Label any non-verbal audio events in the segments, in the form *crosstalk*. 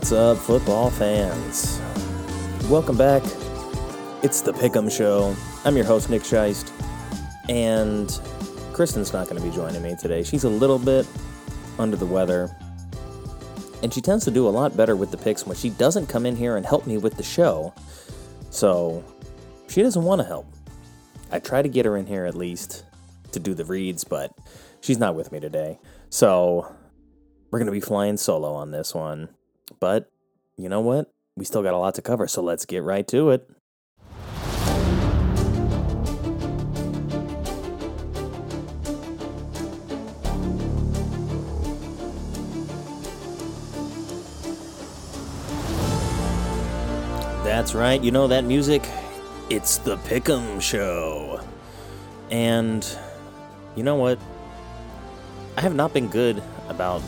What's up, football fans? Welcome back. It's the Pick'em Show. I'm your host, Nick Sheist, and Christen's not going to be joining me today. She's a little bit under the weather, and she tends to do a lot better with the picks when she doesn't come in here and help me with the show. So she doesn't want to help. I try to get her in here at least to do the reads, but she's not with me today. So we're going to be flying solo on this one. But you know what? We still got a lot to cover, so let's get right to it. That's right, you know that music? It's the Pick'em Show. And you know what? I have not been good about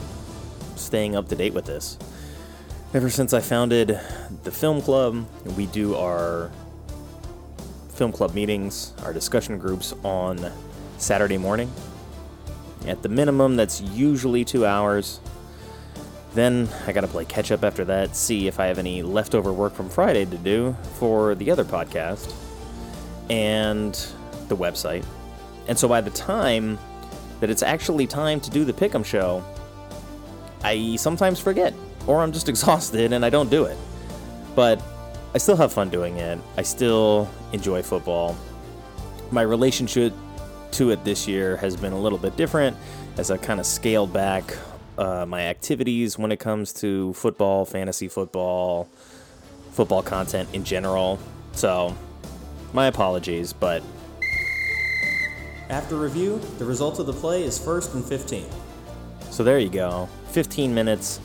staying up to date with this. Ever since I founded the film club, we do our film club meetings, our discussion groups on Saturday morning. At the minimum, that's usually two hours. Then I gotta play catch up after that, see if I have any leftover work from Friday to do for the other podcast and the website. And so by the time that it's actually time to do the Pick'em show, I sometimes forget or I'm just *laughs* exhausted and I don't do it. But I still have fun doing it. I still enjoy football. My relationship to it this year has been a little bit different as I kind of scaled back uh, my activities when it comes to football, fantasy football, football content in general. So, my apologies, but. After review, the result of the play is first and 15. So there you go. 15 minutes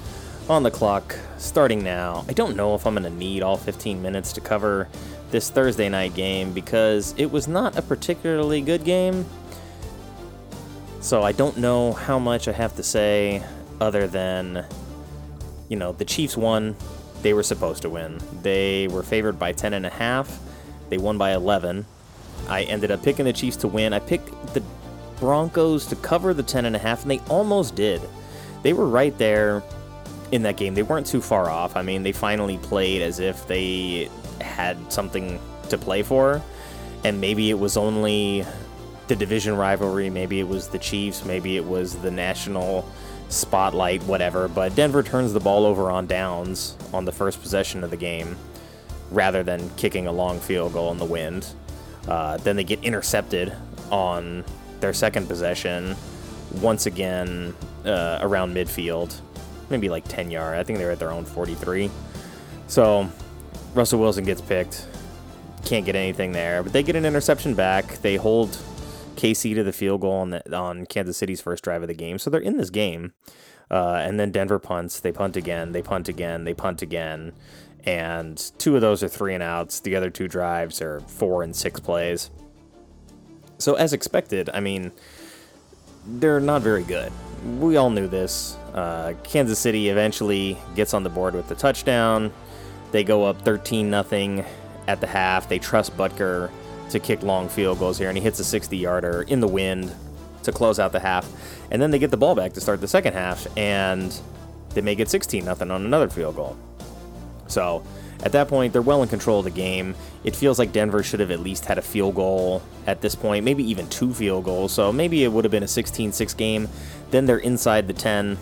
on the clock, starting now. I don't know if I'm going to need all 15 minutes to cover this Thursday night game because it was not a particularly good game. So I don't know how much I have to say other than, you know, the Chiefs won. They were supposed to win. They were favored by 10 and a half. They won by 11. I ended up picking the Chiefs to win. I picked the Broncos to cover the 10 and a half and they almost did. They were right there in that game. They weren't too far off. I mean, they finally played as if they had something to play for, and maybe it was only the division rivalry, maybe it was the Chiefs, maybe it was the national spotlight, whatever. But Denver turns the ball over on downs on the first possession of the game rather than kicking a long field goal in the wind. Uh, then they get intercepted on their second possession once again uh, around midfield maybe like 10 yard. I think they were at their own 43. So Russell Wilson gets picked. Can't get anything there, but they get an interception back. They hold KC to the field goal on, the, on Kansas City's first drive of the game. So they're in this game. Uh, and then Denver punts. They punt again. They punt again. They punt again. And two of those are three and outs. The other two drives are four and six plays. So, as expected, I mean, they're not very good. We all knew this. Uh, Kansas City eventually gets on the board with the touchdown. They go up 13 0 at the half. They trust Butker to kick long field goals here, and he hits a 60 yarder in the wind to close out the half. And then they get the ball back to start the second half, and they make it 16 0 on another field goal. So at that point, they're well in control of the game. It feels like Denver should have at least had a field goal at this point, maybe even two field goals. So maybe it would have been a 16 6 game. Then they're inside the 10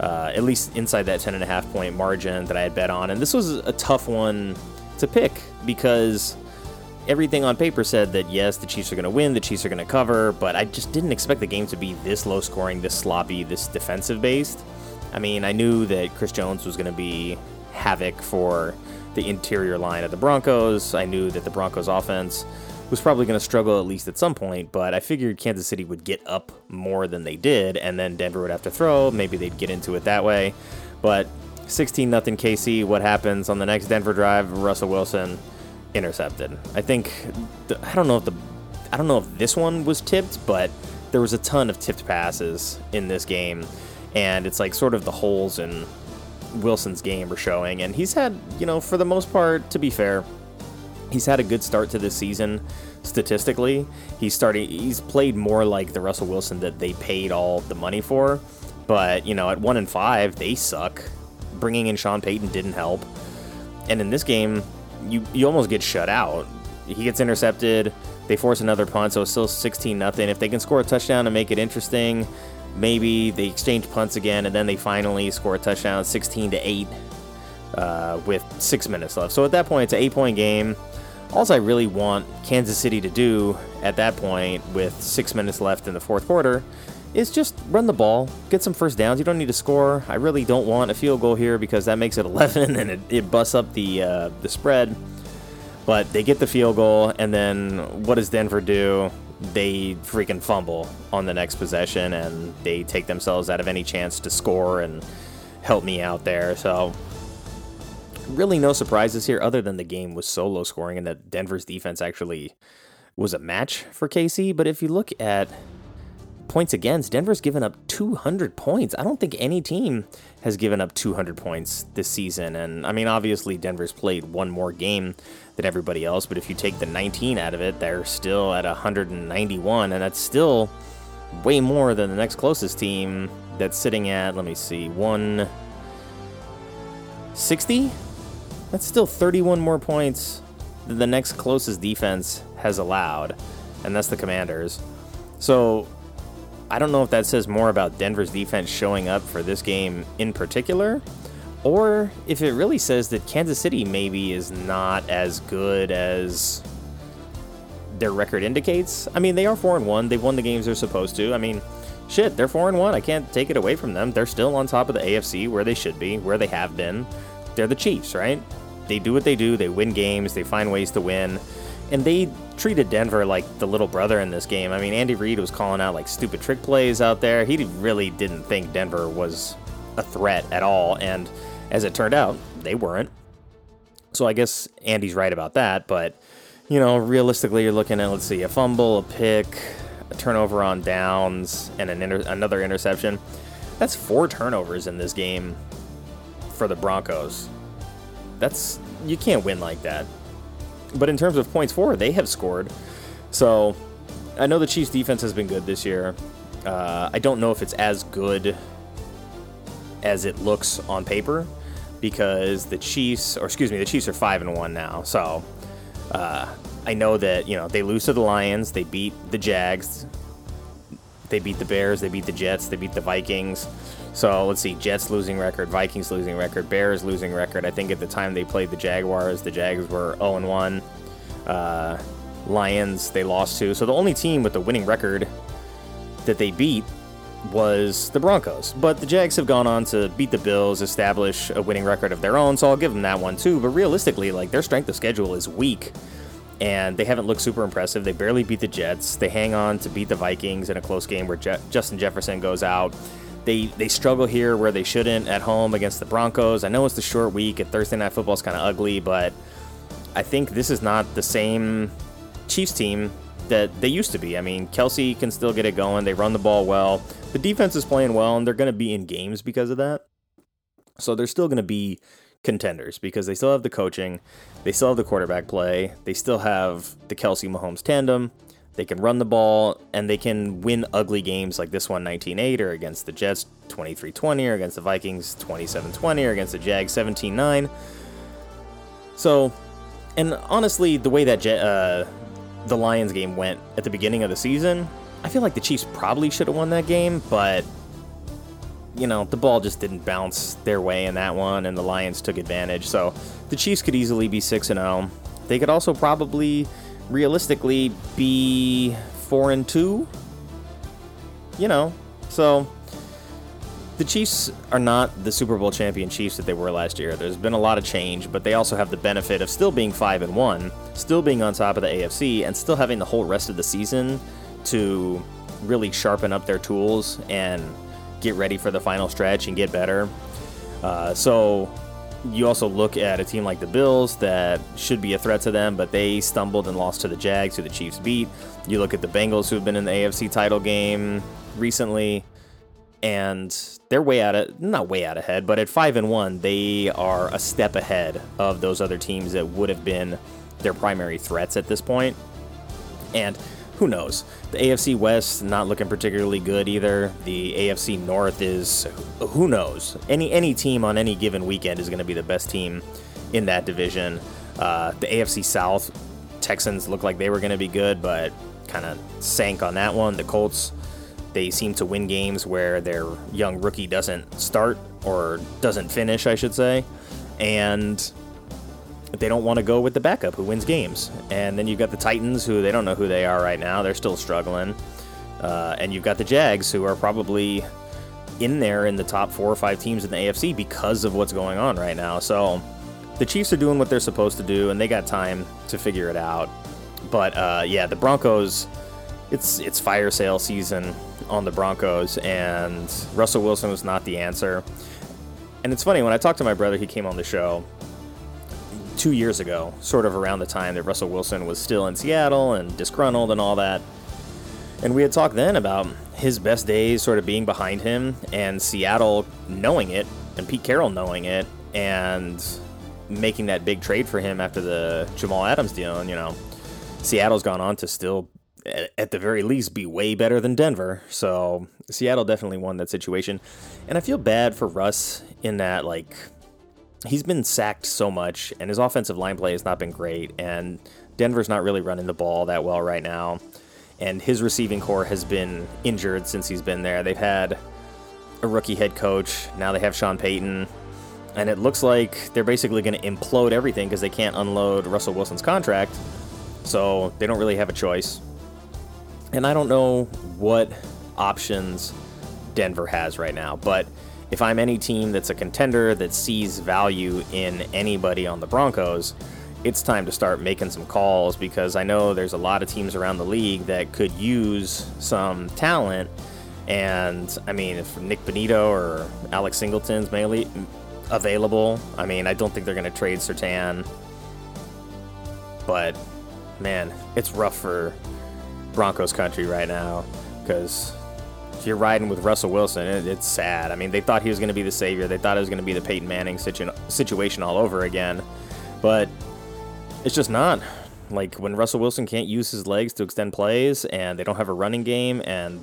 uh, at least inside that 10 and a half point margin that I had bet on. And this was a tough one to pick because everything on paper said that yes, the Chiefs are going to win, the Chiefs are going to cover, but I just didn't expect the game to be this low scoring, this sloppy, this defensive based. I mean, I knew that Chris Jones was going to be havoc for the interior line of the Broncos. I knew that the Broncos offense was probably going to struggle at least at some point, but I figured Kansas City would get up more than they did, and then Denver would have to throw. Maybe they'd get into it that way. But 16 0 KC, what happens on the next Denver drive? Russell Wilson intercepted. I think, the, I don't know if the, I don't know if this one was tipped, but there was a ton of tipped passes in this game, and it's like sort of the holes in Wilson's game are showing, and he's had, you know, for the most part, to be fair, he's had a good start to this season statistically. He's starting he's played more like the Russell Wilson that they paid all the money for. But, you know, at 1 and 5, they suck. Bringing in Sean Payton didn't help. And in this game, you you almost get shut out. He gets intercepted, they force another punt, so it's still 16 nothing. If they can score a touchdown and make it interesting, maybe they exchange punts again and then they finally score a touchdown 16 to 8 uh, with six minutes left. So at that point, it's an eight point game all I really want Kansas City to do at that point, with six minutes left in the fourth quarter, is just run the ball, get some first downs. You don't need to score. I really don't want a field goal here because that makes it *laughs* 11 and it, it busts up the uh, the spread. But they get the field goal, and then what does Denver do? They freaking fumble on the next possession, and they take themselves out of any chance to score and help me out there. So really no surprises here other than the game was so low scoring and that Denver's defense actually was a match for KC. But if you look at points against, Denver's given up 200 points. I don't think any team has given up 200 points this season. And I mean, obviously, Denver's played one more game than everybody else, but if you take the 19 out of it, they're still at 191, and that's still way more than the next closest team that's sitting at, let me see, 160? That's still 31 more points than the next closest defense has allowed, and that's the Commanders. So I don't know if that says more about Denver's defense showing up for this game in particular, or if it really says that Kansas City maybe is not as good as their record indicates. I mean, they are 4 and 1. They've won the games they're supposed to. I mean, shit, they're 4 and 1. I can't take it away from them. They're still on top of the AFC where they should be, where they have been. They're the Chiefs, right? they do what they do. They win games. They find ways to win. And they treated Denver like the little brother in this game. I mean, Andy Reid was calling out like stupid trick plays out there. He really didn't think Denver was a threat at all. And as it turned out, they weren't. So I guess Andy's right about that. But, you know, realistically, you're looking at, let's see, a fumble, a pick, a turnover on downs, and an inter- another interception. That's four turnovers in this game for the Broncos. That's you can't win like that. But in terms of points for, they have scored. So I know the Chiefs' defense has been good this year. Uh, I don't know if it's as good as it looks on paper because the Chiefs, or excuse me, the Chiefs are five and one now. So uh, I know that you know they lose to the Lions, they beat the Jags, they beat the Bears, they beat the Jets, they beat the Vikings. So let's see, Jets losing record, Vikings losing record, Bears losing record. I think at the time they played the Jaguars, the Jags were 0 1. Uh, Lions they lost to. So the only team with the winning record that they beat was the Broncos. But the Jags have gone on to beat the Bills, establish a winning record of their own, so I'll give them that one too. But realistically, like their strength of schedule is weak and they haven't looked super impressive. They barely beat the Jets. They hang on to beat the Vikings in a close game where Je- Justin Jefferson goes out. They they struggle here where they shouldn't at home against the Broncos. I know it's the short week and Thursday night football is kind of ugly, but I think this is not the same Chiefs team that they used to be. I mean, Kelce can still get it going. They run the ball well. The defense is playing well, and they're going to be in games because of that. So they're still going to be contenders because they still have the coaching, they still have the quarterback play, they still have the Kelce Mahomes tandem. They can run the ball and they can win ugly games like this one 19-8 or against the Jets 23-20 or against the Vikings 27-20 or against the Jags 17-9. So, and honestly, the way that uh, the Lions game went at the beginning of the season, I feel like the Chiefs probably should have won that game, but you know, the ball just didn't bounce their way in that one, and the Lions took advantage. So the Chiefs could easily be 6 and 0. They could also probably, realistically, be 4 and 2. You know, so the Chiefs are not the Super Bowl champion Chiefs that they were last year. There's been a lot of change, but they also have the benefit of still being 5 and 1, still being on top of the AFC and still having the whole rest of the season to really sharpen up their tools and get ready for the final stretch and get better. Uh, so you also look at a team like the Bills that should be a threat to them, but they stumbled and lost to the Jags, who the Chiefs beat. You look at the Bengals, who have been in the AFC title game recently and they're way out of not way out ahead, but at five and one, they are a step ahead of those other teams that would have been their primary threats at this point. And who knows? The AFC West not looking particularly good either. The AFC North is who knows. Any any team on any given weekend is going to be the best team in that division. Uh, the AFC South Texans look like they were going to be good, but kind of sank on that one. The Colts they seem to win games where their young rookie doesn't start or doesn't finish, I should say. And they don't want to go with the backup who wins games. And then you've got the Titans, who they don't know who they are right now. They're still struggling. Uh, and you've got the Jags, who are probably in there in the top four or five teams in the AFC because of what's going on right now. So the Chiefs are doing what they're supposed to do, and they got time to figure it out. But uh, yeah, the Broncos, it's it's fire sale season on the Broncos, and Russell Wilson was not the answer. And it's funny, when I talked to my brother, he came on the show two years ago, sort of around the time that Russell Wilson was still in Seattle and disgruntled and all that. And we had talked then about his best days sort of being behind him and Seattle knowing it and Pete Carroll knowing it and making that big trade for him after the Jamal Adams deal. And, you know, Seattle's gone on to still at the very least be way better than Denver. So Seattle definitely won that situation. And I feel bad for Russ in that like he's been sacked so much and his offensive line play has not been great and Denver's not really running the ball that well right now. And his receiving core has been injured since he's been there. They've had a rookie head coach. Now they have Sean Payton. And it looks like they're basically going to implode everything because they can't unload Russell Wilson's contract. So they don't really have a choice. And I don't know what options Denver has right now, but if I'm any team that's a contender that sees value in anybody on the Broncos, it's time to start making some calls because I know there's a lot of teams around the league that could use some talent. And I mean, if Nik Bonitto or Alex Singleton's mainly available, I mean, I don't think they're going to trade Surtain. But man, it's rough for Broncos country right now because you're riding with Russell Wilson, it, it's sad. I mean, they thought he was going to be the savior. They thought it was going to be the Peyton Manning situ- situation all over again, but it's just not. Like when Russell Wilson can't use his legs to extend plays, and they don't have a running game, and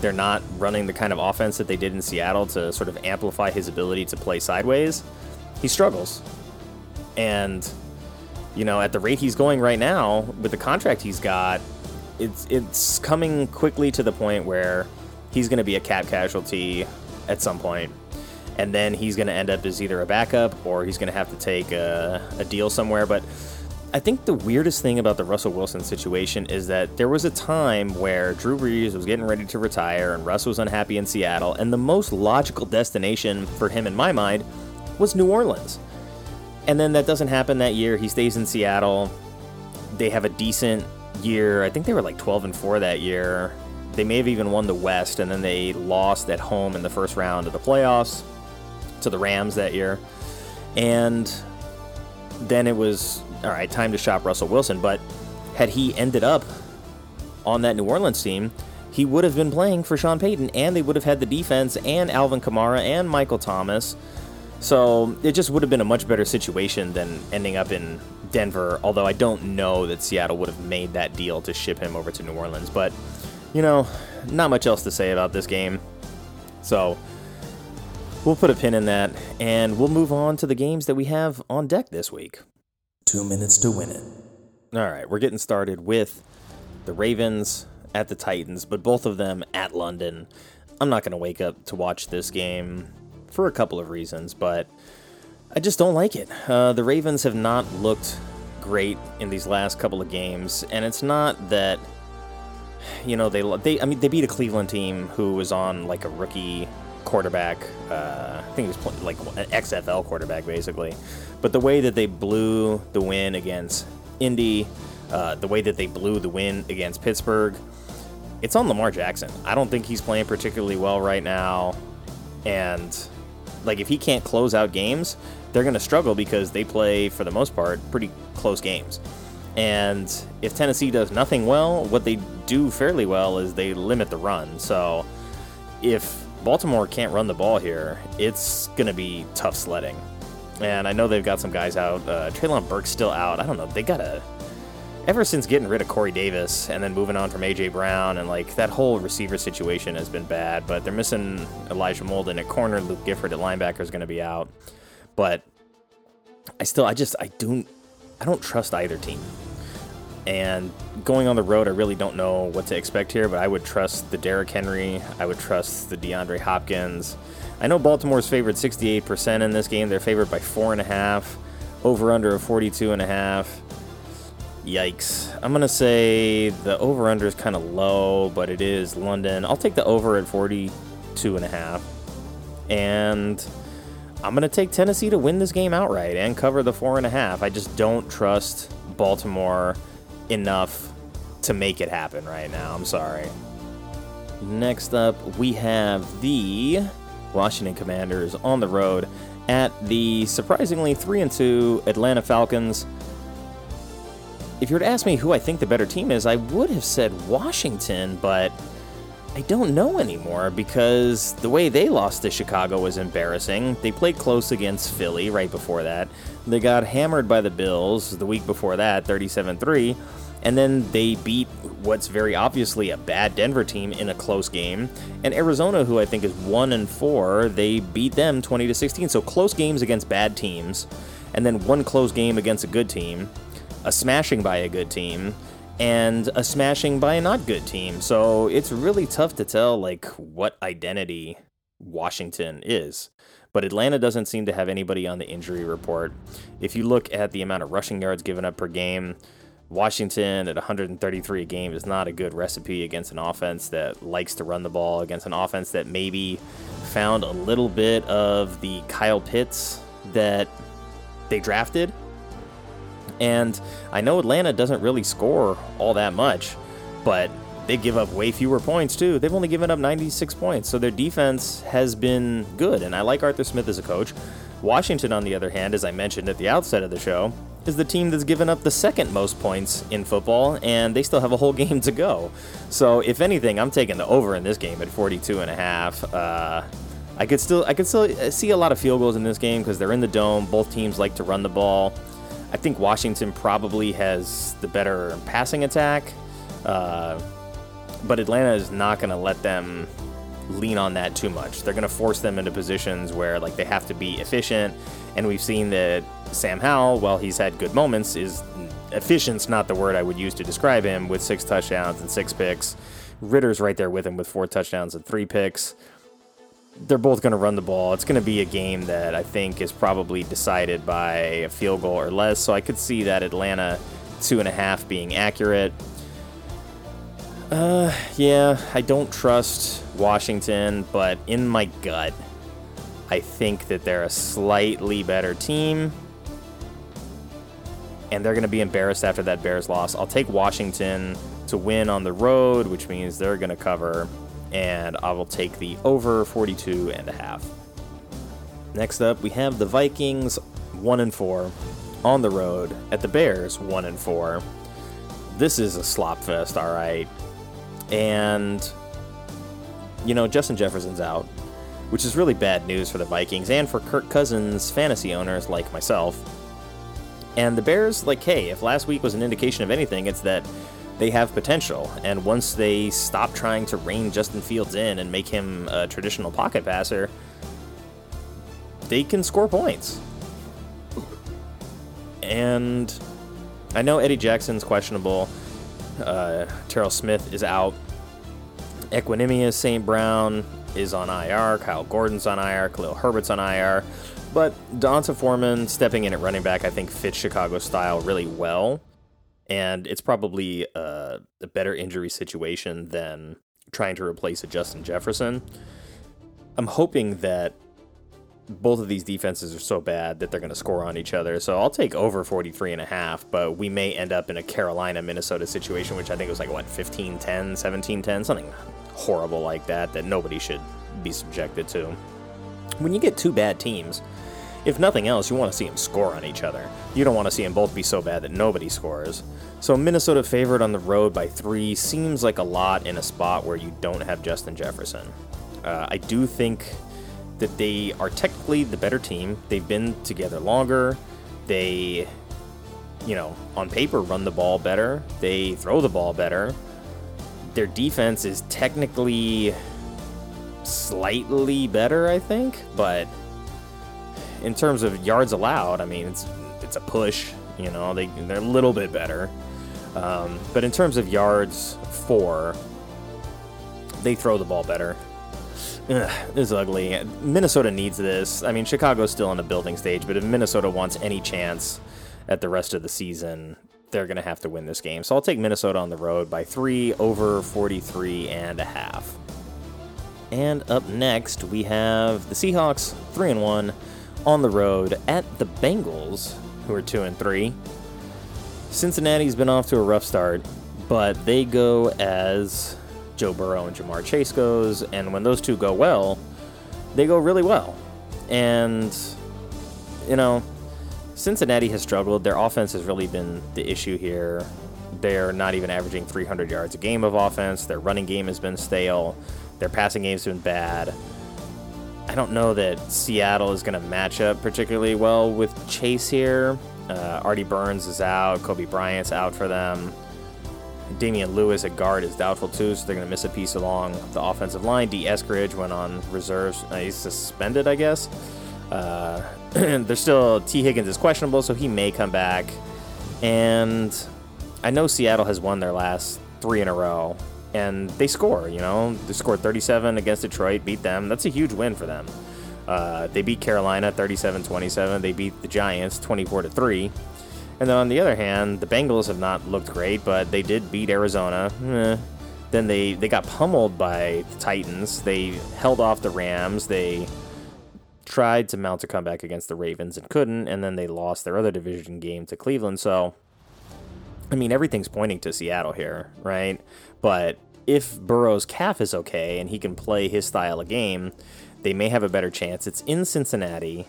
they're not running the kind of offense that they did in Seattle to sort of amplify his ability to play sideways, he struggles. And you know, at the rate he's going right now, with the contract he's got, it's it's coming quickly to the point where he's going to be a cap casualty at some point, and then he's going to end up as either a backup or he's going to have to take a, a deal somewhere. But I think the weirdest thing about the Russell Wilson situation is that there was a time where Drew Brees was getting ready to retire and Russ was unhappy in Seattle, and the most logical destination for him, in my mind, was New Orleans. And then that doesn't happen that year. He stays in Seattle. They have a decent year. I think they were like 12 and 4 that year. They may have even won the West, and then they lost at home in the first round of the playoffs to the Rams that year. And then it was all right, time to shop Russell Wilson. But had he ended up on that New Orleans team, he would have been playing for Sean Payton, and they would have had the defense and Alvin Kamara and Michael Thomas. So it just would have been a much better situation than ending up in Denver, although I don't know that Seattle would have made that deal to ship him over to New Orleans. But, you know, not much else to say about this game. So we'll put a pin in that, and we'll move on to the games that we have on deck this week. Two minutes to win it. All right, we're getting started with the Ravens at the Titans, but both of them at London. I'm not going to wake up to watch this game for a couple of reasons, but I just don't like it. Uh, the Ravens have not looked great in these last couple of games, and it's not that you know they they I mean they beat a Cleveland team who was on like a rookie quarterback. Uh, I think he was like an XFL quarterback, basically. But the way that they blew the win against Indy, uh, the way that they blew the win against Pittsburgh, it's on Lamar Jackson. I don't think he's playing particularly well right now. And, like, if he can't close out games, they're going to struggle because they play, for the most part, pretty close games. And if Tennessee does nothing well, what they do fairly well is they limit the run. So if Baltimore can't run the ball here, it's going to be tough sledding. And I know they've got some guys out. Uh, Treylon Burks still out. I don't know. They got to. Ever since getting rid of Corey Davis and then moving on from A.J. Brown, and like that whole receiver situation has been bad, but they're missing Elijah Molden at corner. Luke Gifford at linebacker is going to be out. But I still, I just, I don't, I don't trust either team. And going on the road, I really don't know what to expect here, but I would trust the Derrick Henry. I would trust the DeAndre Hopkins. I know Baltimore's favored 68% in this game. They're favored by four and a half, over under of 42 and a half. Yikes. I'm going to say the over under is kind of low, but it is London. I'll take the over at 42 and I'm going to take Tennessee to win this game outright and cover the four and a half. I just don't trust Baltimore enough to make it happen right now. I'm sorry. Next up, we have the Washington Commanders on the road at the surprisingly 3 and 2 Atlanta Falcons. If you were to ask me who I think the better team is, I would have said Washington, but I don't know anymore because the way they lost to Chicago was embarrassing. They played close against Philly right before that. They got hammered by the Bills the week before that, 37 3. And then they beat what's very obviously a bad Denver team in a close game. And Arizona, who I think is 1 and 4, they beat them 20 to 16. So close games against bad teams. And then one close game against a good team. A smashing by a good team and a smashing by a not good team. So it's really tough to tell like what identity Washington is. But Atlanta doesn't seem to have anybody on the injury report. If you look at the amount of rushing yards given up per game, Washington at 133 a game is not a good recipe against an offense that likes to run the ball, against an offense that maybe found a little bit of the Kyle Pitts that they drafted and I know Atlanta doesn't really score all that much, but they give up way fewer points too. They've only given up 96 points, so their defense has been good, and I like Arthur Smith as a coach. Washington, on the other hand, as I mentioned at the outset of the show, is the team that's given up the second most points in football, and they still have a whole *laughs* game to go. So, if anything, I'm taking the over in this game at 42 and a half. Uh, I could still, I could still see a lot of field goals in this game because they're in the dome. Both teams like to run the ball. I think Washington probably has the better passing attack, uh, but Atlanta is not going to let them lean on that too much. They're going to force them into positions where like they have to be efficient, and we've seen that Sam Howell, while he's had good moments, is efficient's not the word I would use to describe him with six touchdowns and six picks. Ridder's right there with him with four touchdowns and three picks they're both going to run the ball. It's going to be a game that I think is probably decided by a field goal or less. So I could see that Atlanta two and a half being accurate. Uh, yeah, I don't trust Washington, but in my gut, I think that they're a slightly better team. And they're going to be embarrassed after that Bears loss. I'll take Washington to win on the road, which means they're going to cover and I will take the over 42 and a half. Next up, we have the Vikings 1 and 4 on the road at the Bears 1 and 4. This is a slop fest, all right. And you know, Justin Jefferson's out, which is really bad news for the Vikings and for Kirk Cousins fantasy owners like myself. And the Bears, like, hey, if last week was an indication of anything, it's that they have potential. And once they stop trying to rein Justin Fields in and make him a traditional pocket passer, they can score points. And I know Eddie Jackson's questionable. Uh, Terrell Smith is out. Equanimeous St. Brown is on IR. Kyler Gordon's on IR. Khalil Herbert's on IR. But D'Onta Foreman stepping in at running back, I think, fits Chicago style really well and it's probably uh, a better injury situation than trying to replace a Justin Jefferson. I'm hoping that both of these defenses are so bad that they're going to score on each other. So I'll take over 43 and a half, but we may end up in a Carolina Minnesota situation, which I think was like what 15 10, 17 10, something horrible like that that nobody should be subjected to. When you get two bad teams, if nothing else, you want to see them score on each other. You don't want to see them both be so bad that nobody scores. So Minnesota favored on the road by three seems like a lot in a spot where you don't have Justin Jefferson. Uh, I do think that they are technically the better team. They've been together longer. They, you know, on paper run the ball better. They throw the ball better. Their defense is technically slightly better, I think, but in terms of yards allowed, I mean, it's it's a push. You know, they they're a little bit better. Um, but in terms of yards for, they throw the ball better. Ugh, this is ugly. Minnesota needs this. I mean, Chicago's still in the building stage, but if Minnesota wants any chance at the rest of the season, they're going to have to win this game. So I'll take Minnesota on the road by three over 43 and a half. And up next, we have the Seahawks, 3 and 1, on the road at the Bengals, who are 2 and 3. Cincinnati's been off to a rough start, but they go as Joe Burrow and Ja'Marr Chase goes, and when those two go well, they go really well. And, you know, Cincinnati has struggled. Their offense has really been the issue here. They're not even averaging 300 yards a game of offense. Their running game has been stale. Their passing game's been bad. I don't know that Seattle is going to match up particularly well with Chase here. Uh, Artie Burns is out. Coby Bryant's out for them. Damien Lewis at guard is doubtful too, so they're going to miss a piece along the offensive line. Dee Eskridge went on reserves. Uh, he's suspended, I guess. Uh, *clears throat* there's still Tee Higgins is questionable, so he may come back. And I know Seattle has won their last three in a row, and they score. You know, they scored 37 against Detroit, beat them. That's a huge win for them. Uh, they beat Carolina 37-27. They beat the Giants 24 to three. And then on the other hand, the Bengals have not looked great, but they did beat Arizona. Eh. Then they, they got pummeled by the Titans. They held off the Rams. They tried to mount a comeback against the Ravens and couldn't. And then they lost their other division game to Cleveland. So, I mean, everything's pointing to Seattle here, right? But if Burrow's calf is okay and he can play his style of game, they may have a better chance. It's in Cincinnati.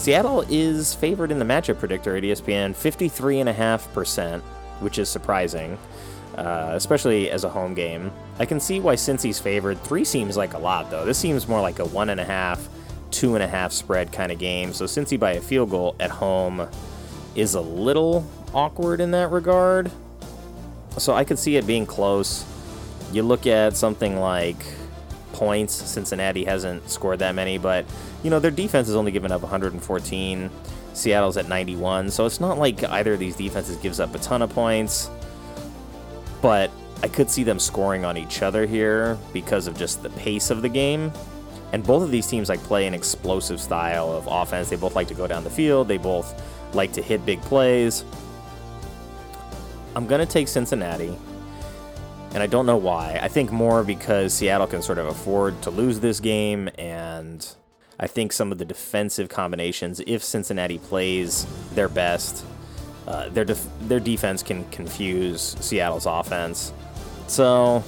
Seattle is favored in the matchup predictor at ESPN 53.5%, which is surprising, uh, especially as a home game. I can see why Cincy's favored. Three seems like a lot, though. This seems more like a one and a half, two and a half spread kind of game. So Cincy by a field goal at home is a little awkward in that regard. So I could see it being close. You look at something like points. Cincinnati hasn't scored that many, but you know their defense has only given up 114. Seattle's at 91, so it's not like either of these defenses gives up a ton of points. But I could see them scoring on each other here because of just the pace of the game. And both of these teams like play an explosive style of offense. They both like to go down the field. They both like to hit big plays. I'm gonna take Cincinnati and I don't know why. I think more because Seattle can sort of afford to lose this game, and I think some of the defensive combinations, if Cincinnati plays their best, uh, their def- their defense can confuse Seattle's offense. So,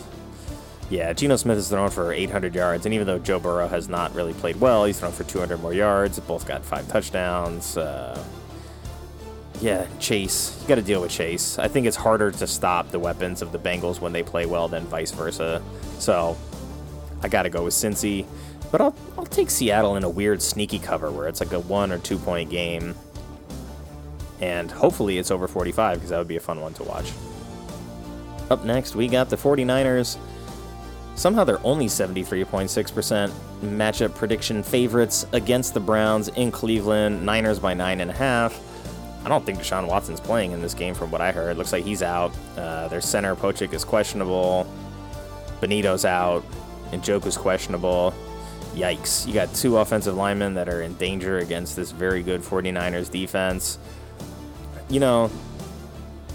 yeah, Geno Smith has thrown for 800 yards, and even though Joe Burrow has not really played well, he's thrown for 200 more yards. Both got five touchdowns. Uh, yeah, Chase. You got to deal with Chase. I think it's harder to stop the weapons of the Bengals when they play well than vice versa. So I got to go with Cincy. But I'll, I'll take Seattle in a weird sneaky cover where it's like a one or two point game. And hopefully it's over 45 because that would be a fun one to watch. Up next, we got the 49ers. Somehow they're only 73.6% matchup prediction favorites against the Browns in Cleveland. Niners by 9.5. I don't think Deshaun Watson's playing in this game from what I heard. Looks like he's out. Uh, their center, Pocic, is questionable. Benito's out. And Njoku's questionable. Yikes. You got two offensive linemen that are in danger against this very good 49ers defense. You know,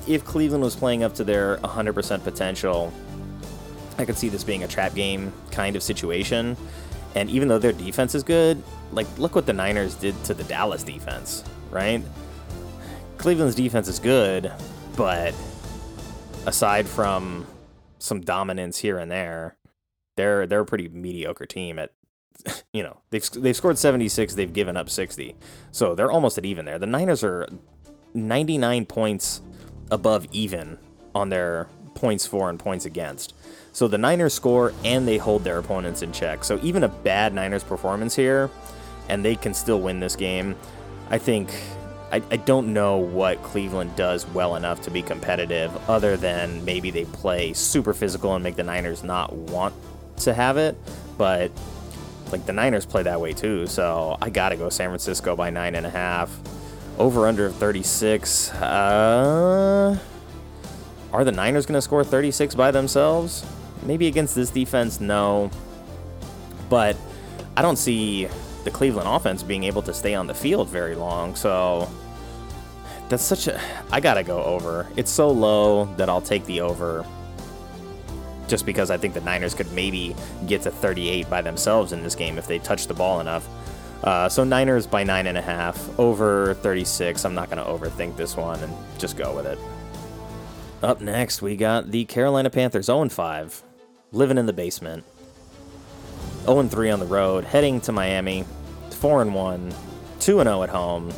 if Cleveland was playing up to their 100% potential, I could see this being a trap game kind of situation. And even though their defense is good, like look what the Niners did to the Dallas defense, right? Cleveland's defense is good, but aside from some dominance here and there, they're they're a pretty mediocre team at *laughs* you know, they've they've scored 76, they've given up 60. So they're almost at even there. The Niners are 99 points above even on their points for and points against. So the Niners score and they hold their opponents in check. So even a bad Niners performance here, and they can still win this game. I think I, I don't know what Cleveland does well enough to be competitive, other than maybe they play super physical and make the Niners not want to have it. But like the Niners play that way too, so I gotta go San Francisco by nine and a half. Over under 36. Uh, are the Niners gonna score 36 by themselves? Maybe against this defense, no. But I don't see the Cleveland offense being able to stay on the field very long. So that's such a. I gotta go over. It's so low that I'll take the over. Just because I think the Niners could maybe get to 38 by themselves in this game if they touch the ball enough. Uh, so Niners by nine and a half, over 36. I'm not to overthink this one and just go with it. Up next, we got the Carolina Panthers 0 5 living in the basement. 0 3 on the road, heading to Miami, 4 and 1, 2 and 0 at home.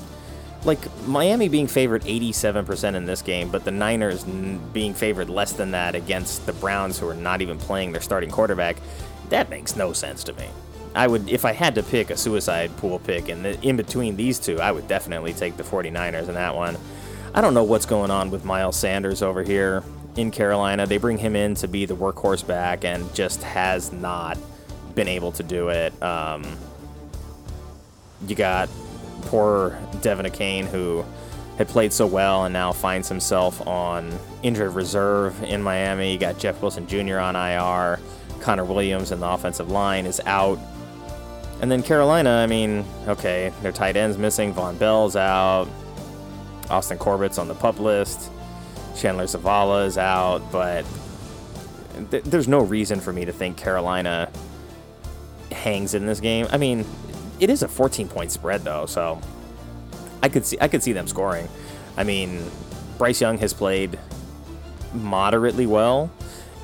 Like Miami being favored 87% in this game, but the Niners being favored less than that against the Browns, who are not even playing their starting quarterback, that makes no sense to me. I would, if I had to pick a suicide pool pick the, in between these two, I would definitely take the 49ers in that one. I don't know what's going on with Miles Sanders over here in Carolina. They bring him in to be the workhorse back and just has not been able to do it. Um, you got poor De'Von Achane who had played so well and now finds himself on injured reserve in Miami. You got Jeff Wilson Jr. on IR. Connor Williams in the offensive line is out. And then Carolina, I mean, okay, their tight end's missing. Vonn Bell's out. Austin Corbett's on the pup list. Chandler Zavala is out, but th- there's no reason for me to think Carolina hangs in this game. I mean, it is a 14 point spread though, so I could see I could see them scoring. I mean, Bryce Young has played moderately well,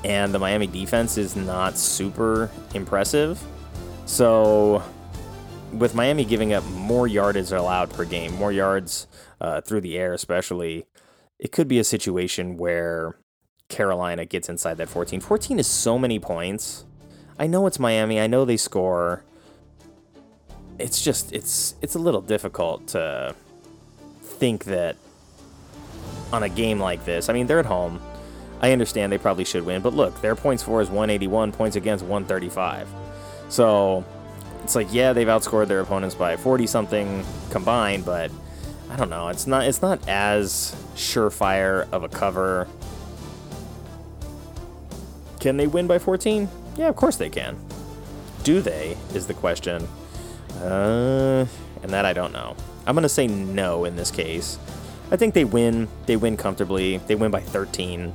and the Miami defense is not super impressive. So, with Miami giving up more yardage allowed per game, more yards uh, through the air, especially, it could be a situation where Carolina gets inside that 14. 14 is so many points. I know it's Miami. I know they score. It's just it's it's a little difficult to think that on a game like this. I mean, they're at home. I understand they probably should win, but look, their points for is 181, points against 135. So it's like, yeah, they've outscored their opponents by 40 something combined, but I don't know. It's not it's not as surefire of a cover. Can they win by 14? Yeah, of course they can. Do they? Is the question. Uh, and that I don't know. I'm gonna say no in this case. I think they win. They win comfortably. They win by 13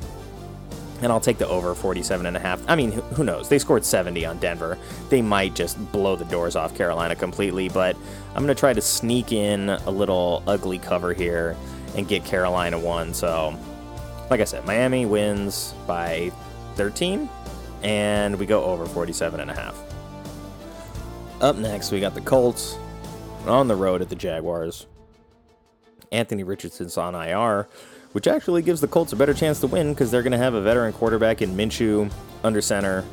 and I'll take the over 47 and a half. I mean, who knows? They scored 70 on Denver. They might just blow the doors off Carolina completely, but I'm going to try to sneak in a little ugly cover here and get Carolina one. So, like I said, Miami wins by 13 and we go over 47 and a half. Up next, we got the Colts on the road at the Jaguars. Anthony Richardson's on IR which actually gives the Colts a better chance to win because they're going to have a veteran quarterback in Minshew under center.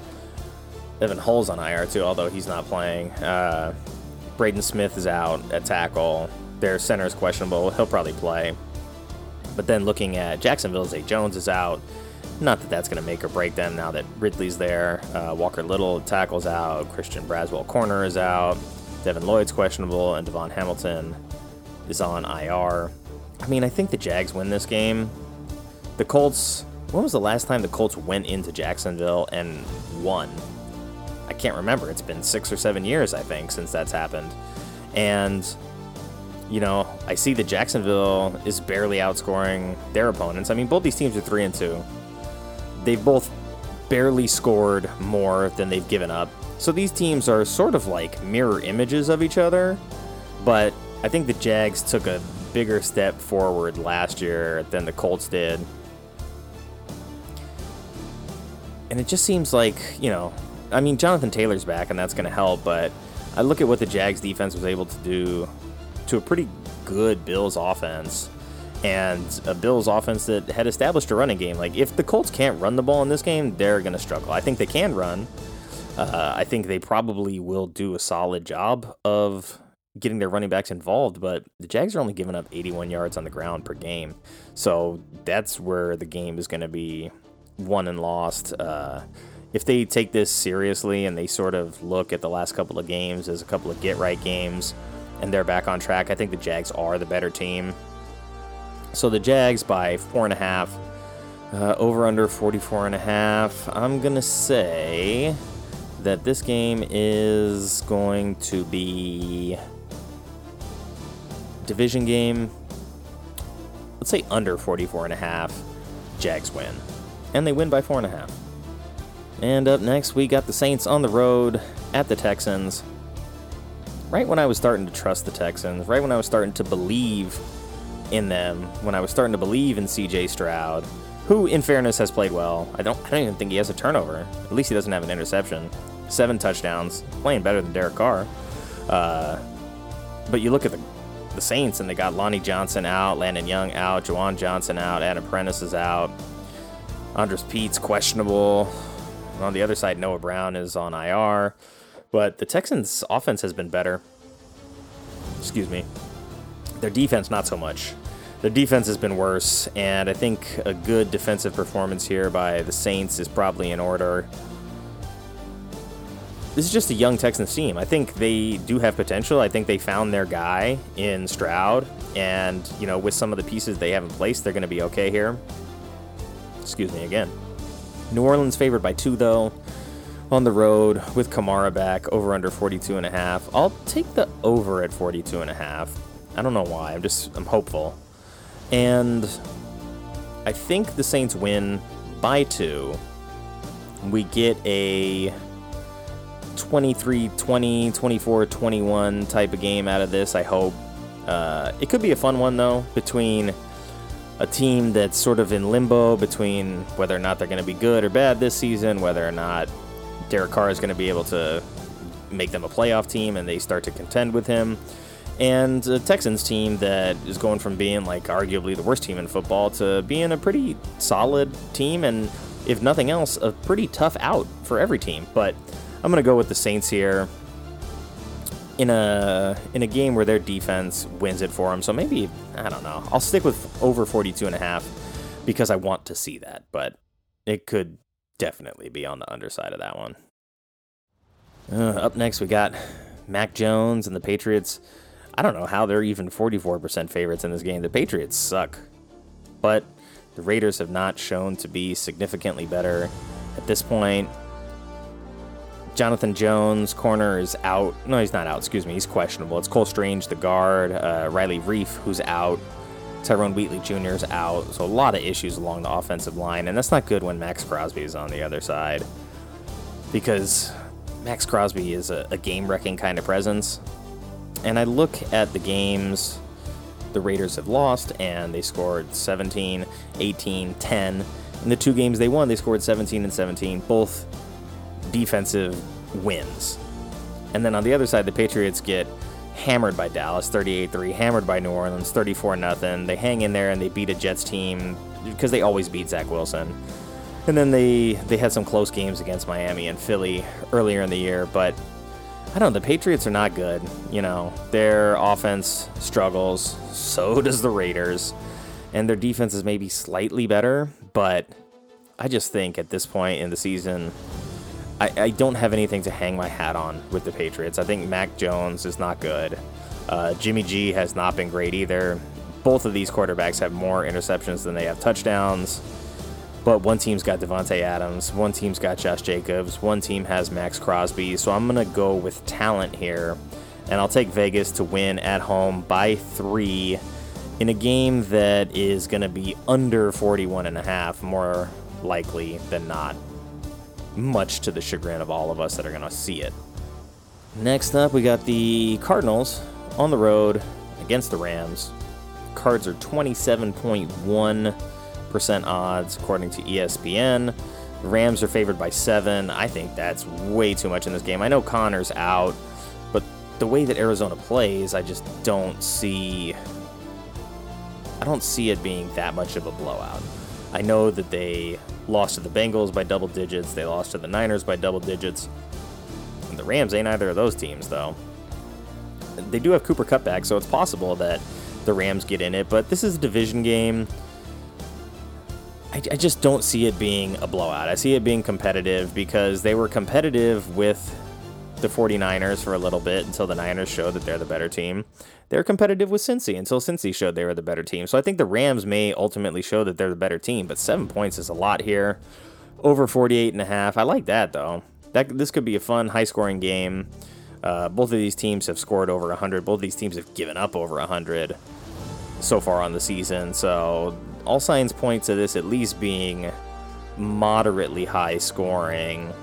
Evan Hull's on IR too, although he's not playing. Uh, Braden Smith is out at tackle. Their center is questionable. He'll probably play. But then looking at Jacksonville, Zay Jones is out. Not that that's going to make or break them now that Ridley's there. Uh, Walker Little tackles out. Christian Braswell corner is out. Devin Lloyd's questionable, and DaVon Hamilton is on IR. I mean, I think the Jags win this game. The Colts. When was the last time the Colts went into Jacksonville and won? I can't remember. It's been six or seven years, I think, since that's happened. And, you know, I see that Jacksonville is barely outscoring their opponents. I mean, both these teams are three and two. They've both barely scored more than they've given up. So these teams are sort of like mirror images of each other, but I think the Jags took a bigger step forward last year than the Colts did. And it just seems like, you know, I mean, Jonathan Taylor's back and that's going to help, but I look at what the Jags defense was able to do to a pretty good Bills offense and a Bills offense that had established a running game. Like, if the Colts can't run the ball in this game, they're going to struggle. I think they can run. Uh, I think they probably will do a solid job of getting their running backs involved, but the Jags are only giving up 81 yards on the ground per game. So that's where the game is going to be won and lost. Uh, if they take this seriously and they sort of look at the last couple of games as a couple of get right games and they're back on track, I think the Jags are the better team. So the Jags by four and a half, uh, over under 44 and a half. I'm going to say that this game is going to be division game. Let's say under 44 and a half. Jags win. And they win by four and a half. And up next, we got the Saints on the road at the Texans. Right when I was starting to trust the Texans, right when I was starting to believe in them, when I was starting to believe in CJ Stroud, who, in fairness, has played well. I don't, I don't even think he has a turnover. At least he doesn't have an interception. Seven touchdowns, playing better than Derek Carr. Uh, but you look at the the Saints and they got Lonnie Johnson out, Landon Young out, Juwan Johnson out, Adam Prentice is out, Andrus Peat's questionable. On the other side, Noah Brown is on IR. But the Texans' offense has been better. Excuse me. Their defense, not so much. Their defense has been worse, and I think a good defensive performance here by the Saints is probably in order. This is just a young Texans team. I think they do have potential. I think they found their guy in Stroud, and you know, with some of the pieces they have in place, they're going to be okay here. Excuse me again. New Orleans favored by two, though, on the road with Kamara back, over under 42 and a half. I'll take the over at 42 and a half. I don't know why. I'm just I'm hopeful. And I think the Saints win by two. We get a 23 20, 24 21 type of game out of this, I hope. Uh, it could be a fun one, though, between a team that's sort of in limbo between whether or not they're going to be good or bad this season, whether or not Derek Carr is going to be able to make them a playoff team and they start to contend with him. And a Texans team that is going from being like arguably the worst team in football to being a pretty solid team and, if nothing else, a pretty tough out for every team. But I'm going to go with the Saints here in a in a game where their defense wins it for them. So maybe I don't know. I'll stick with over 42 and a half because I want to see that, but it could definitely be on the underside of that one. Uh, up next, we got Mac Jones and the Patriots. I don't know how they're even 44% favorites in this game. The Patriots suck, but the Raiders have not shown to be significantly better at this point. Jonathan Jones, corner, is out. No, he's not out. Excuse me. He's questionable. It's Cole Strange, the guard. Uh, Riley Reiff, who's out. Tyrone Wheatley Jr. is out. So a lot of issues along the offensive line, and that's not good when Maxx Crosby is on the other side, because Maxx Crosby is a, a game-wrecking kind of presence. And I look at the games the Raiders have lost, and they scored 17, 18, 10. In the two games they won, they scored 17 and 17, both defensive wins. And then on the other side, the Patriots get hammered by Dallas, 38-3, hammered by New Orleans, 34-0. They hang in there and they beat a Jets team because they always beat Zach Wilson. And then they they had some close games against Miami and Philly earlier in the year, but I don't know, the Patriots are not good. You know, their offense struggles, so *laughs* does the Raiders. And their defense is maybe slightly better, but I just think at this point in the season, I, I, don't have anything to hang my hat on with the Patriots. I think Mac Jones is not good. Uh, Jimmy G has not been great either. Both of these quarterbacks have more interceptions than they have touchdowns. But one team's got Davante Adams, one team's got Josh Jacobs, one team has Maxx Crosby. So I'm to go with talent here. And I'll take Vegas to win at home by three in a game that is to be under 41 and a half, more likely than not. much to the chagrin of all of us that are to see it. Next up, we got the Cardinals on the road against the Rams. Cards are 27.1% odds according to ESPN. Rams are favored by seven. I think that's way too much in this game. I know Connor's out, but the way that Arizona plays, I just don't see. I don't see it being that much of a blowout. I know that they lost to the Bengals by double digits. They lost to the Niners by double digits. And the Rams ain't either of those teams, though. They do have Cooper Kupp back, so it's possible that the Rams get in it, but this is a division game. I, I just don't see it being a blowout. I see it being competitive because they were competitive with the 49ers for a little bit until the Niners showed that they're the better team. They're competitive with Cincy until Cincy showed they were the better team. So I think the Rams may ultimately show that they're the better team, but seven points is a lot here. Over 48 and a half. I like that though. That this could be a fun, high-scoring game. Uh, both of these teams have scored over 100. Both of these teams have given up over 100 so far on the season. So all signs point to this at least being moderately high scoring.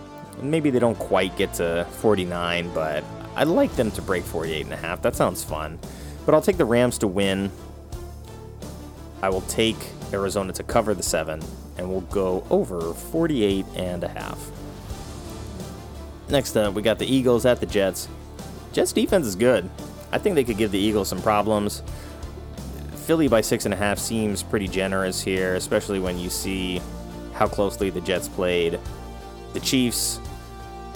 Maybe they don't quite get to 49, but I'd like them to break 48 and a half. That sounds fun. But I'll take the Rams to win. I will take Arizona to cover the 7 and we'll go over 48 and a half. Next up, we got the Eagles at the Jets. Jets defense is good. I think they could give the Eagles some problems. Philly by six and a half seems pretty generous here, especially when you see how closely the Jets played. The Chiefs,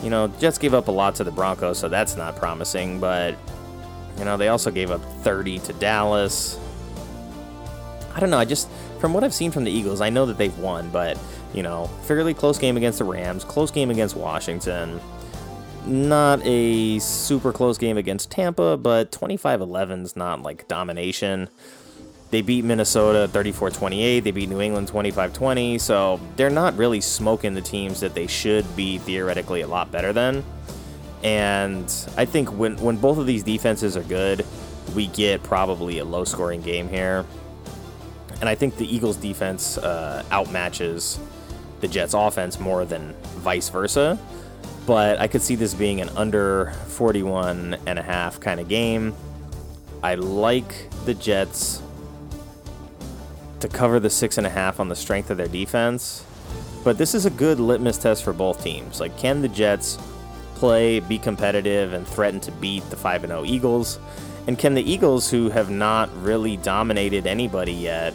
you know, Jets gave up a lot to the Broncos, so that's not promising, but, you know, they also gave up 30 to Dallas. I don't know, I just, from what I've seen from the Eagles, I know that they've won, but, you know, fairly close game against the Rams, close game against Washington. Not a super close game against Tampa, but 25 11 is not like domination. They beat Minnesota 34 28. They beat New England 25 20. So they're not really smoking the teams that they should be theoretically a lot better than. And I think when, when both of these defenses are good, we get probably a low scoring game here. And I think the Eagles defense uh, outmatches the Jets offense more than vice versa. But I could see this being an under 41 and a half kind of game. I like the Jets to cover the six and a half on the strength of their defense. But this is a good litmus test for both teams. Like, can the Jets play, be competitive, and threaten to beat the 5 0 Eagles? And can the Eagles, who have not really dominated anybody yet,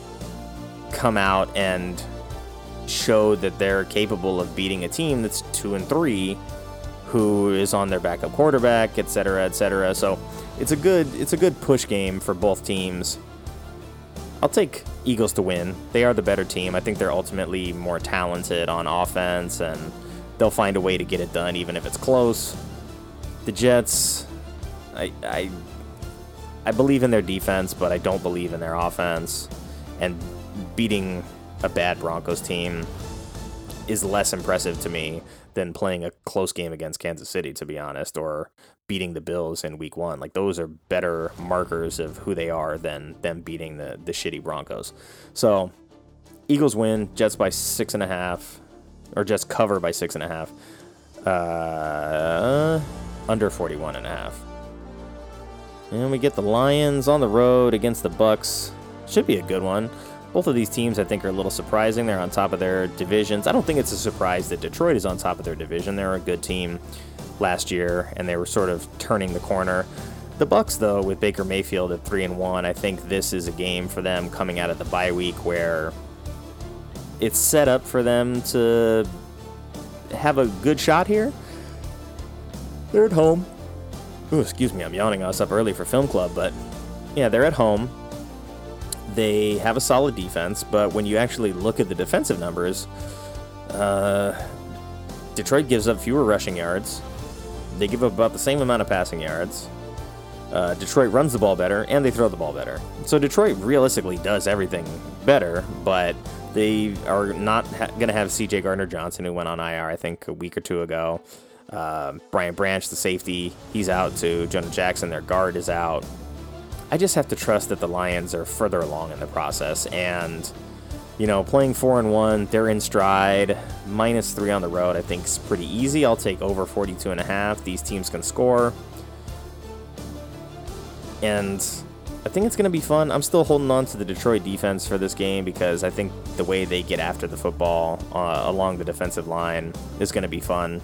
come out and show that they're capable of beating a team that's 2 and 3 who is on their backup quarterback, et cetera, et cetera. So it's a good it's a good push game for both teams. I'll take Eagles to win. They are the better team. I think they're ultimately more talented on offense, and they'll find a way to get it done, even if it's close. The Jets, I, I, I believe in their defense, but I don't believe in their offense. And beating a bad Broncos team is less impressive to me than playing a close game against Kansas City, to be honest, or beating the Bills in week one. Like those are better markers of who they are than them beating the, the shitty Broncos. So Eagles win, Jets by six and a half, or Jets cover by six and a half. Uh, under 41 and a half. And we get the Lions on the road against the Bucs. Should be a good one. Both of these teams, I think, are a little surprising. They're on top of their divisions. I don't think it's a surprise that Detroit is on top of their division. They're a good team last year, and they were sort of turning the corner. The Bucs, though, with Baker Mayfield at three and one, I think this is a game for them coming out of the bye week where it's set up for them to have a good shot here. They're at home. Ooh, excuse me, I'm yawning. I was up early for film club, but yeah, they're at home. They have a solid defense, but when you actually look at the defensive numbers, uh, Detroit gives up fewer rushing yards. They give up about the same amount of passing yards. Uh, Detroit runs the ball better and they throw the ball better. So Detroit realistically does everything better, but they are not ha- going to have C.J. Gardner Johnson, who went on IR, I think, a week or two ago. Uh, Brian Branch, the safety, he's out too. Jonah Jackson, their guard, is out. I just have to trust that the Lions are further along in the process, and you know, playing four and one, they're in stride. Minus three on the road, I think is pretty easy. I'll take over 42 and a half. These teams can score. And I think it's going to be fun. I'm still holding on to the Detroit defense for this game because I think the way they get after the football uh, along the defensive line is going to be fun.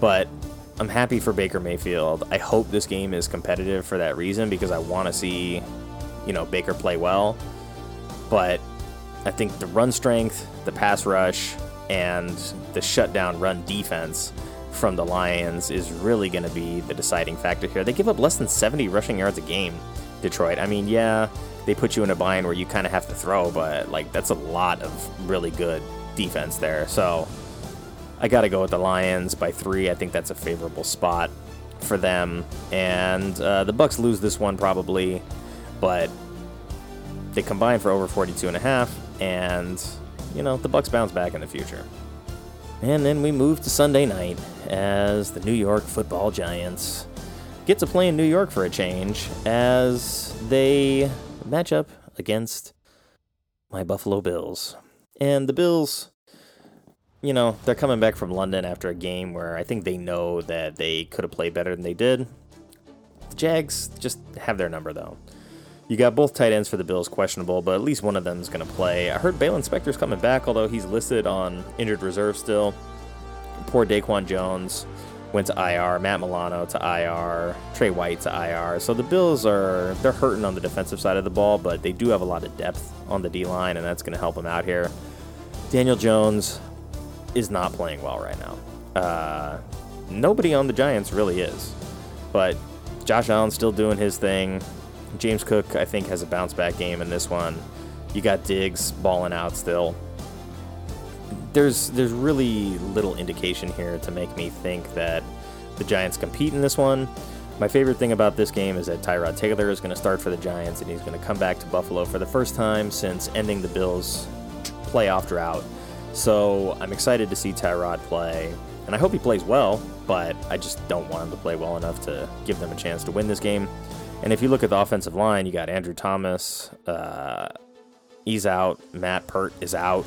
But I'm happy for Baker Mayfield. I hope this game is competitive for that reason because I want to see, you know, Baker play well but I think the run strength, the pass rush, and the shutdown run defense from the Lions is really going to be the deciding factor here. They give up less than 70 rushing yards a game, Detroit. I mean, yeah, they put you in a bind where you kind of have to throw, but like that's a lot of really good defense there. So I got to go with the Lions by three. I think that's a favorable spot for them, and uh, the Bucs lose this one probably, but they combine for over 42 and a half, and you know the Bucs bounce back in the future. And then we move to Sunday night as the New York Football Giants get to play in New York for a change as they match up against my Buffalo Bills. And the Bills, you know, they're coming back from London after a game where I think they know that they could have played better than they did. The Jags just have their number though. You got both tight ends for the Bills questionable, but at least one of them is going to play. I heard Baylon Spector's coming back, although he's listed on injured reserve still. Poor Daquan Jones went to IR, Matt Milano to IR, Tre White to IR. So the Bills are they're hurting on the defensive side of the ball, but they do have a lot of depth on the D line, and that's going to help them out here. Daniel Jones is not playing well right now. Uh, nobody on the Giants really is, but Josh Allen's still doing his thing. James Cook, I think, has a bounce back game in this one. You got Diggs balling out still. There's there's really little indication here to make me think that the Giants compete in this one. My favorite thing about this game is that Tyrod Taylor is going to start for the Giants and he's going to come back to Buffalo for the first time since ending the Bills' playoff drought. So I'm excited to see Tyrod play, and I hope he plays well, but I just don't want him to play well enough to give them a chance to win this game. And if you look at the offensive line, you got Andrew Thomas, uh, he's out. Matt Peart is out.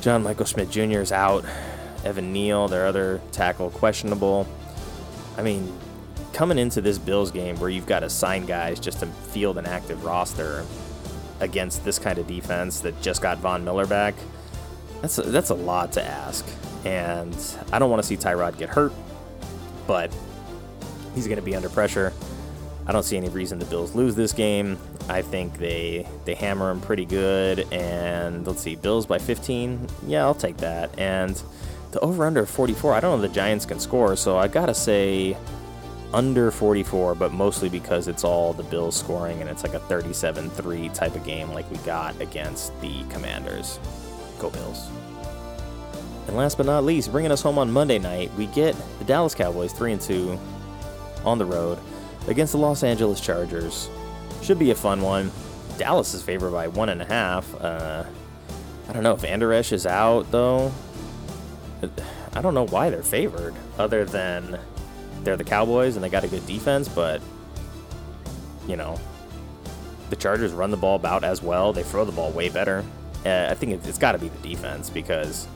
John Michael Schmitz Jr. is out. Evan Neal, their other tackle, questionable. I mean, coming into this Bills game where you've got to sign guys just to field an active roster against this kind of defense that just got Von Miller back, that's a, that's a lot to ask. And I don't want to see Tyrod get hurt, but he's going to be under pressure. I don't see any reason the Bills lose this game. I think they they hammer them pretty good. And let's see, Bills by 15. Yeah, I'll take that. And the over under 44. I don't know the Giants can score, so I gotta say under 44, but mostly because it's all the Bills scoring and it's like a 37-3 type of game like we got against the Commanders. Bills. And last but not least, bringing us home on Monday night, we get the Dallas Cowboys 3 and 2 on the road against the Los Angeles Chargers. Should be a fun one. Dallas is favored by one and a half. Uh, I don't know if Vander Esch is out though. I don't know why they're favored, other than they're the Cowboys and they got a good defense. But you know, the Chargers run the ball about as well. They throw the ball way better. Uh, I think it's got to be the defense because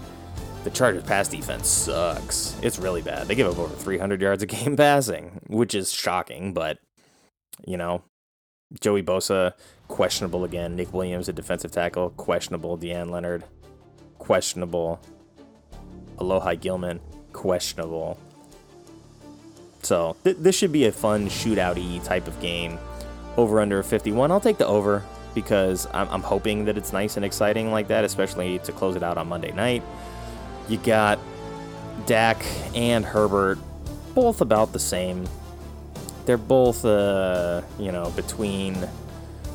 the Chargers pass defense sucks. It's really bad. They give up over 300 yards a game *laughs* passing, which is shocking, but you know, Joey Bosa questionable again. Nick Williams, a defensive tackle, questionable. Deane Leonard, questionable. Alohi Gilman, questionable. So th- this should be a fun shootout type of game. Over under 51. I'll take the over because I'm, I'm hoping that it's nice and exciting like that, especially to close it out on Monday night. You got Dak and Herbert, both about the same. They're both, uh, you know, between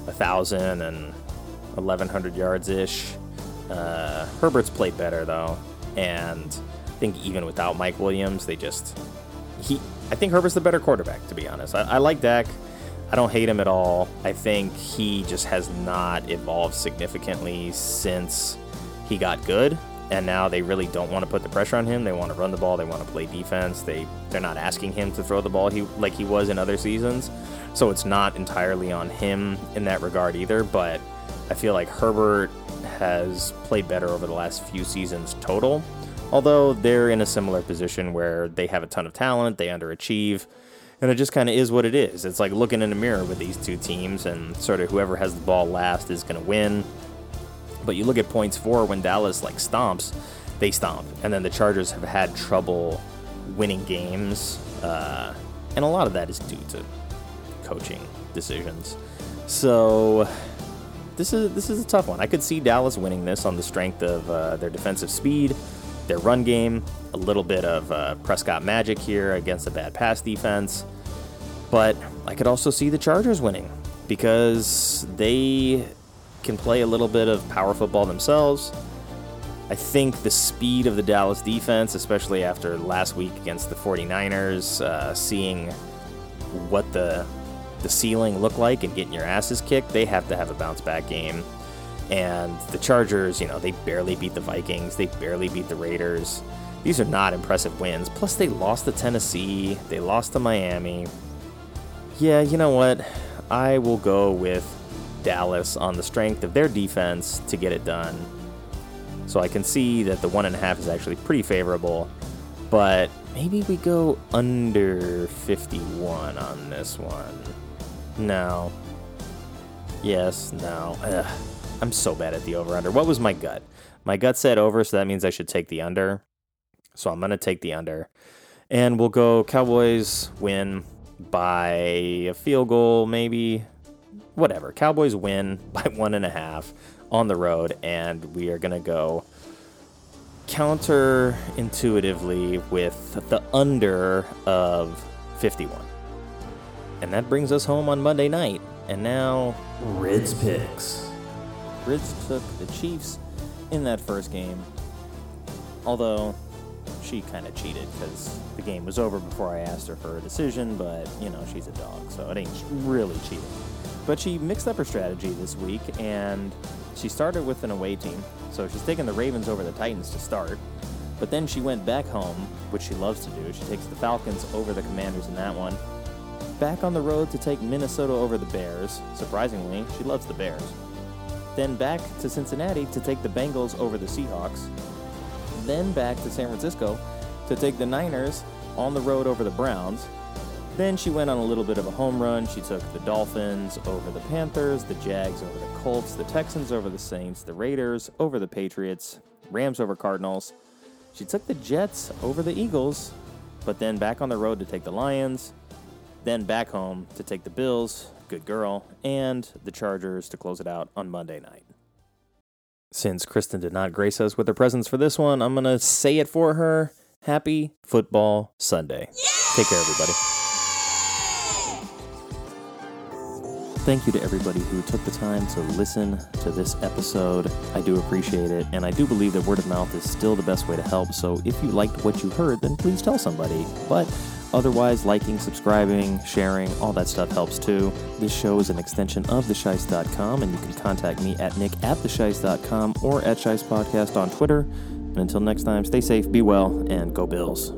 a thousand and eleven hundred yards ish. Uh, Herbert's played better though, and I think even without Mike Williams, they just he. I think Herbert's the better quarterback, to be honest. I, I like Dak. I don't hate him at all. I think he just has not evolved significantly since he got good and now they really don't want to put the pressure on him. They want to run the ball. They want to play defense. They they're not asking him to throw the ball he like he was in other seasons. So it's not entirely on him in that regard either. But I feel like Herbert has played better over the last few seasons total, although they're in a similar position where they have a ton of talent, they underachieve, and it just kind of is what it is. It's like looking in a mirror with these two teams, and sort of whoever has the ball last is going to win. But you look at points four when Dallas like stomps, they stomp, and then the Chargers have had trouble winning games, uh, and a lot of that is due to coaching decisions. So this is this is a tough one. I could see Dallas winning this on the strength of uh, their defensive speed, their run game, a little bit of uh, Prescott magic here against a bad pass defense. But I could also see the Chargers winning because they can play a little bit of power football themselves. I think the speed of the Dallas defense, especially after last week against the 49ers, uh, seeing what the the ceiling looked like and getting your asses kicked, they have to have a bounce back game. And the Chargers, you know, they barely beat the Vikings, they barely beat the Raiders. These are not impressive wins. Plus, they lost to Tennessee, they lost to Miami. Yeah, you know what? I will go with Dallas on the strength of their defense to get it done. So I can see that the one and a half is actually pretty favorable, but maybe we go under 51 on this one. No. Yes, no. Ugh. I'm so bad at the over under. What was my gut? My gut said over, so that means I should take the under. So I'm going to take the under. And we'll go Cowboys win by a field goal, maybe. Whatever. Cowboys win *laughs* by one and a half on the road, and we are going to go counterintuitively with the under of 51. And that brings us home on Monday night. And now, Rids picks. Rids took the Chiefs in that first game. Although she kind of cheated because the game was over before I asked her for a decision, but you know, she's a dog, so it ain't really cheating. But she mixed up her strategy this week and she started with an away team. So she's taking the Ravens over the Titans to start. But then she went back home, which she loves to do. She takes the Falcons over the Commanders in that one. Back on the road to take Minnesota over the Bears. Surprisingly, she loves the Bears. Then back to Cincinnati to take the Bengals over the Seahawks. Then back to San Francisco to take the Niners on the road over the Browns. Then she went on a little bit of a home run. She took the Dolphins over the Panthers, the Jags over the Colts, the Texans over the Saints, the Raiders over the Patriots, Rams over Cardinals. She took the Jets over the Eagles, but then back on the road to take the Lions, then back home to take the Bills, good girl, and the Chargers to close it out on Monday night. Since Christen did not grace us with her presence for this one, I'm going to say it for her. Happy Football Sunday. Take care, everybody. Thank you to everybody who took the time to listen to this episode. I do appreciate it, and I do believe that word of mouth is still the best way to help. So if you liked what you heard, then please tell somebody. But otherwise, liking, subscribing, sharing, all that stuff helps too. This show is an extension of thesheist.com, and you can contact me at nick at thesheist.com or at Podcast on Twitter. And until next time, stay safe, be well, and go Bills.